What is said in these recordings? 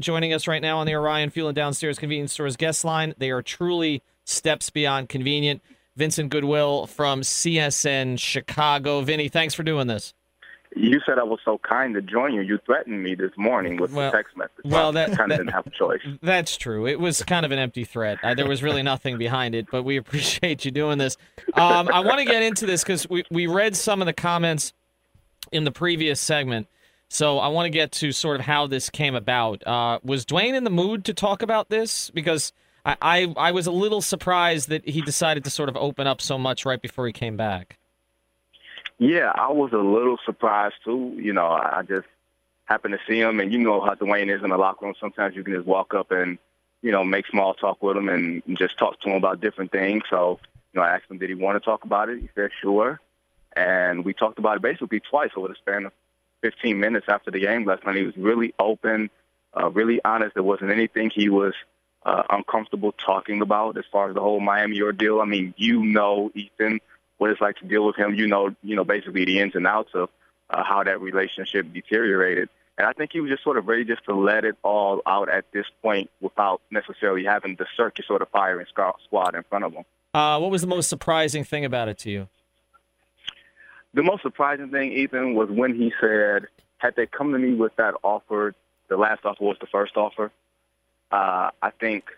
Joining us right now on the Orion Fuel and Downstairs Convenience Stores guest line. They are truly steps beyond convenient. Vincent Goodwill from CSN Chicago. Vinny, thanks for doing this. You said I was so kind to join you. You threatened me this morning with Well- the text message. well, I that- kind that- of didn't have a choice. That's true. It was kind of an empty threat. Uh, there was really nothing behind it, but we appreciate you doing this. Um, I want to get into this because we, we read some of the comments in the previous segment. So I want to get to sort of how this came about. Uh, was Dwyane in the mood to talk about this? Because I, I, I was a little surprised that he decided to sort of open up so much right before he came back. Yeah, I was a little surprised too. You know, I just happened to see him, and you know how Dwyane is in the locker room. Sometimes you can just walk up and you know make small talk with him and just talk to him about different things. So you know, I asked him, did he want to talk about it? He said, sure. And we talked about it basically twice over the span of 15 minutes after the game last night. He was really open, uh, really honest. There wasn't anything he was uh, uncomfortable talking about as far as the whole Miami ordeal. I mean, you know, Ethan, what it's like to deal with him. You know, you know, basically the ins and outs of uh, how that relationship deteriorated. And I think he was just sort of ready just to let it all out at this point without necessarily having the circus or the firing squad in front of him. Uh, what was the most surprising thing about it to you? The most surprising thing, Ethan, was when he said, had they come to me with that offer, the last offer was the first offer. Uh, I think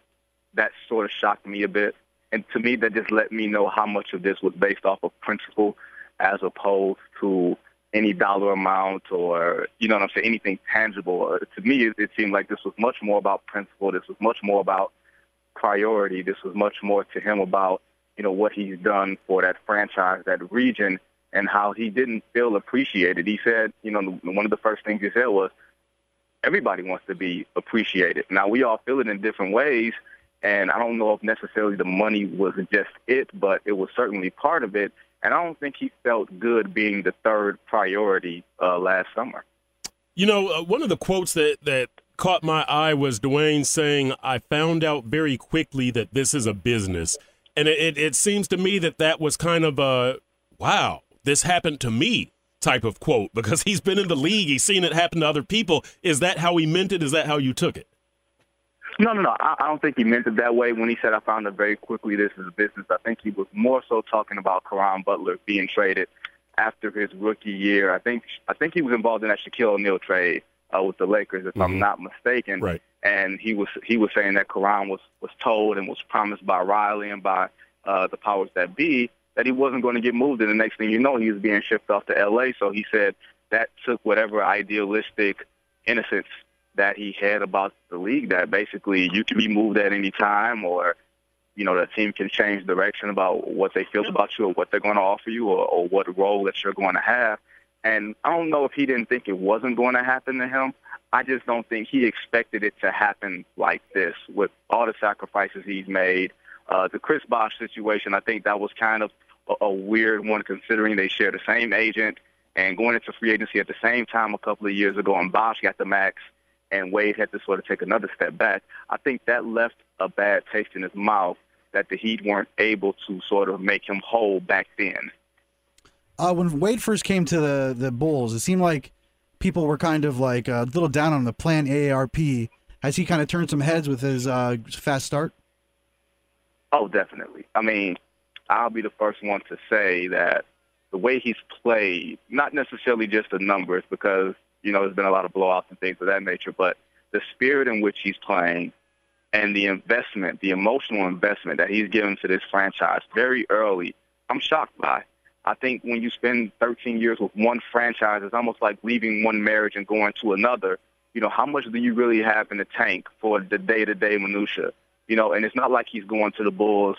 that sort of shocked me a bit. And to me, that just let me know how much of this was based off of principle as opposed to any dollar amount or, you know what I'm saying, anything tangible. Uh, to me, it, it seemed like this was much more about principle. This was much more about priority. This was much more to him about, you know, what he's done for that franchise, that region, and how he didn't feel appreciated. He said, you know, one of the first things he said was, everybody wants to be appreciated. Now, we all feel it in different ways, and I don't know if necessarily the money was just it, but it was certainly part of it. And I don't think he felt good being the third priority uh, last summer. You know, uh, one of the quotes that that caught my eye was Dwyane saying, "I found out very quickly that this is a business," and it, it, it seems to me that that was kind of a wow, this happened to me type of quote because he's been in the league, he's seen it happen to other people. Is that how he meant it? Is that how you took it? No, no, no. I, I don't think he meant it that way when he said I found out very quickly this is a business. I think he was more so talking about Caron Butler being traded after his rookie year. I think I think he was involved in that Shaquille O'Neal trade uh, with the Lakers, if I'm Mhm. not mistaken. Right. And he was he was saying that Karan was was told and was promised by Riley and by uh, the powers that be that he wasn't going to get moved. And the next thing you know, he was being shipped off to L.A. So he said that took whatever idealistic innocence that he had about the league that basically you can be moved at any time or you know the team can change direction about what they feel about you or what they're going to offer you or, or what role that you're going to have and i don't know if he didn't think it wasn't going to happen to him i just don't think he expected it to happen like this with all the sacrifices he's made uh the chris bosh situation i think that was kind of a, a weird one considering they share the same agent and going into free agency at the same time a couple of years ago and bosh got the max and Wade had to sort of take another step back. I think that left a bad taste in his mouth that the Heat weren't able to sort of make him whole back then. Uh, when Wade first came to the the Bulls, it seemed like people were kind of like a little down on the plan AARP. Has he kind of turned some heads with his uh, fast start? Oh, definitely. I mean, I'll be the first one to say that the way he's played, not necessarily just the numbers, because, you know, there's been a lot of blowouts and things of that nature, but the spirit in which he's playing and the investment, the emotional investment that he's given to this franchise very early, I'm shocked by. I think when you spend 13 years with one franchise, it's almost like leaving one marriage and going to another. You know, how much do you really have in the tank for the day-to-day minutia? You know, and it's not like he's going to the Bulls,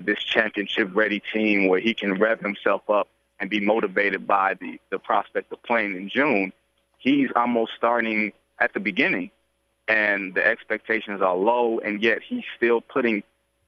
this championship-ready team where he can rev himself up and be motivated by the the prospect of playing in June. He's almost starting at the beginning and the expectations are low, and yet he's still putting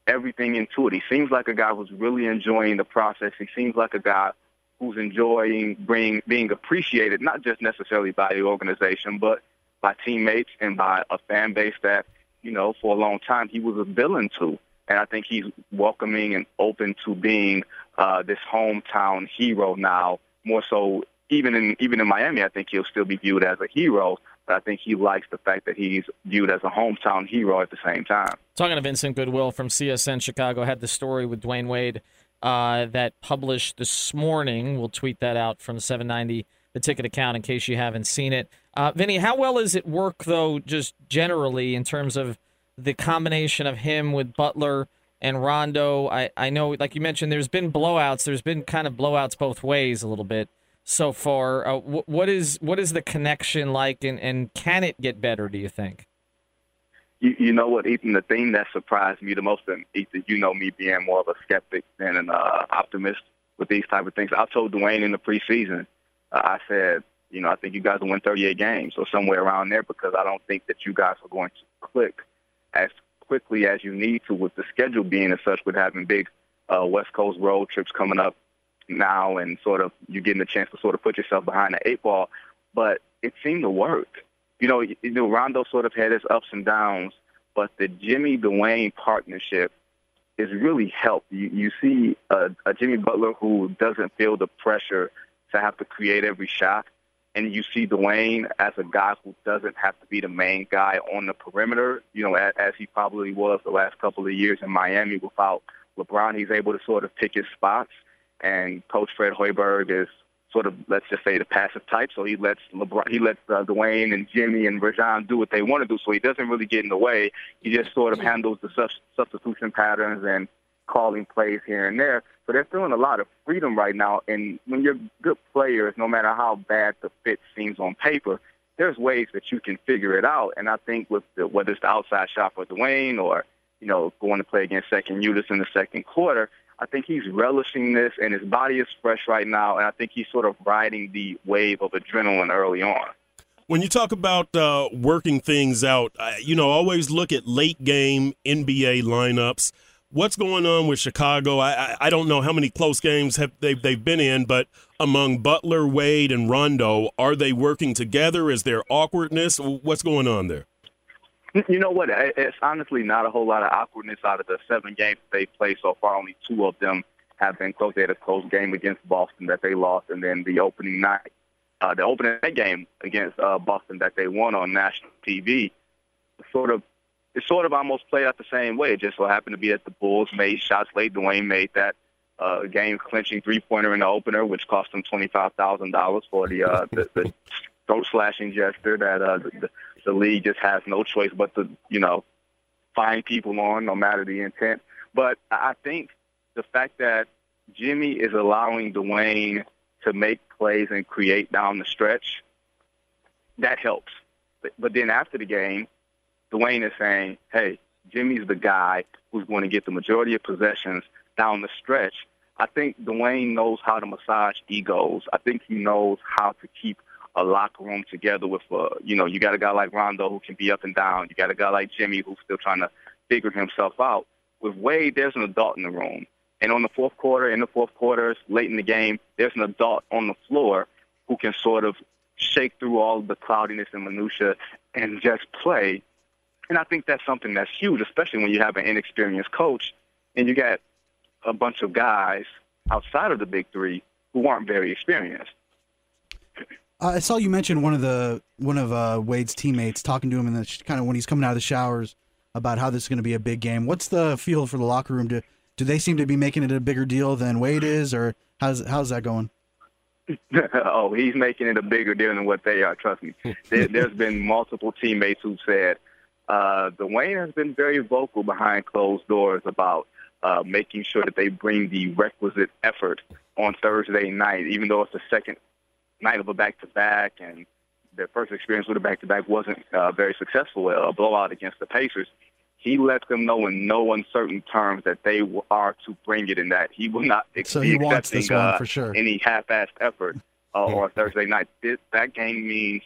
everything into it. He seems like a guy who's really enjoying the process. He seems like a guy who's enjoying being being appreciated, not just necessarily by the organization, but by teammates and by a fan base that, you know, for a long time he was a villain to. And I think he's welcoming and open to being uh, this hometown hero now, more so even in even in Miami, I think he'll still be viewed as a hero. But I think he likes the fact that he's viewed as a hometown hero at the same time. Talking to Vincent Goodwill from CSN Chicago, had the story with Dwyane Wade uh, that published this morning. We'll tweet that out from 790 the ticket account in case you haven't seen it. Uh, Vinny, how well does it work though, just generally in terms of the combination of him with Butler and Rondo? I, I know, like you mentioned, there's been blowouts. There's been kind of blowouts both ways a little bit so far. Uh, wh- what is what is the connection like, and, and can it get better? Do you think? You, you know what, Ethan? The thing that surprised me the most, and Ethan, you know me being more of a skeptic than an uh, optimist with these type of things. I told Dwyane in the preseason, uh, I said, you know, I think you guys will win 38 games or somewhere around there because I don't think that you guys are going to click as quickly as you need to with the schedule being as such with having big uh, West Coast road trips coming up now and sort of you getting a chance to sort of put yourself behind the eight ball. But it seemed to work. You know, you know, Rondo sort of had his ups and downs, but the Jimmy Dwyane partnership is really helped. You, you see a, a Jimmy Butler who doesn't feel the pressure to have to create every shot. And you see Dwyane as a guy who doesn't have to be the main guy on the perimeter, you know, as, as he probably was the last couple of years in Miami without LeBron. He's able to sort of pick his spots. And Coach Fred Hoiberg is sort of, let's just say, the passive type. So he lets LeBron, he lets uh, Dwyane and Jimmy and Rajon do what they want to do. So he doesn't really get in the way. He just sort of handles the sub- substitution patterns and calling plays here and there. So they're feeling a lot of freedom right now. And when you're good players, no matter how bad the fit seems on paper, there's ways that you can figure it out. And I think with the, whether it's the outside shot for Dwyane or you know going to play against second units in the second quarter, I think he's relishing this, and his body is fresh right now. And I think he's sort of riding the wave of adrenaline early on. When you talk about uh, working things out, you know, always look at late game NBA lineups what's going on with Chicago? I, I, I don't know how many close games have they they've been in, but among Butler, Wade, and Rondo, are they working together? Is there awkwardness? What's going on there? You know what? It's honestly not a whole lot of awkwardness out of the seven games they played so far. Only two of them have been close. They had a close game against Boston that they lost, and then the opening night, uh, the opening night game against uh, Boston that they won on national TV. Sort of it sort of almost played out the same way. It just so happened to be that the Bulls made shots late. Dwyane made that uh, game clinching three pointer in the opener, which cost them twenty five thousand dollars for the, uh, the the throat slashing gesture that uh, the, the league just has no choice but to you know find people on, no matter the intent. But I think the fact that Jimmy is allowing Dwyane to make plays and create down the stretch, that helps. But, but then after the game, Dwyane is saying, hey, Jimmy's the guy who's going to get the majority of possessions down the stretch. I think Dwyane knows how to massage egos. I think he knows how to keep a locker room together with, uh, you know, you got a guy like Rondo who can be up and down. You got a guy like Jimmy who's still trying to figure himself out. With Wade, there's an adult in the room. And on the fourth quarter, in the fourth quarters, late in the game, there's an adult on the floor who can sort of shake through all the cloudiness and minutia and just play and I think that's something that's huge, especially when you have an inexperienced coach and you got a bunch of guys outside of the big three who aren't very experienced. I saw you mention one of the one of uh, Wade's teammates talking to him in the kind of when he's coming out of the showers about how this is going to be a big game. What's the feel for the locker room? Do do they seem to be making it a bigger deal than Wade is, or how's how's that going? oh, he's making it a bigger deal than what they are. Trust me. there, has been multiple teammates who said, uh, Dwyane has been very vocal behind closed doors about uh, making sure that they bring the requisite effort on Thursday night, even though it's the second night of a back-to-back and their first experience with a back-to-back wasn't uh, very successful, a blowout against the Pacers. He let them know in no uncertain terms that they are to bring it in that he will not so be he accepting uh, for sure. any half-assed effort uh, on Thursday night. This, that game means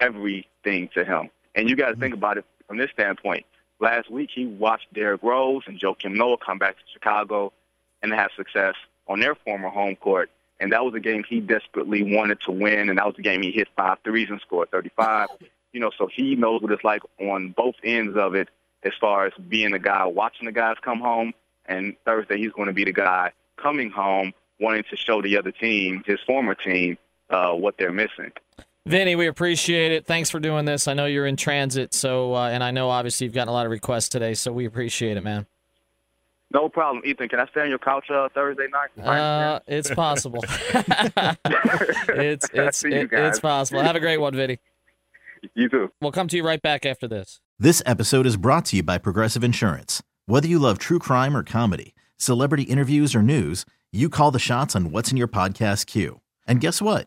everything to him. And you got to think about it from this standpoint. Last week, he watched Derrick Rose and Joakim Noah come back to Chicago and have success on their former home court. And that was a game he desperately wanted to win, and that was the game he hit five threes and scored 35. You know, so he knows what it's like on both ends of it as far as being the guy watching the guys come home, and Thursday he's going to be the guy coming home wanting to show the other team, his former team, uh, what they're missing. Vinny, we appreciate it. Thanks for doing this. I know you're in transit, so uh, and I know obviously you've gotten a lot of requests today, so we appreciate it, man. No problem, Ethan. Can I stay on your couch uh, Thursday night? Uh, it's possible. it's it's it, it's possible. Have a great one, Vinny. You too. We'll come to you right back after this. This episode is brought to you by Progressive Insurance. Whether you love true crime or comedy, celebrity interviews or news, you call the shots on what's in your podcast queue. And guess what?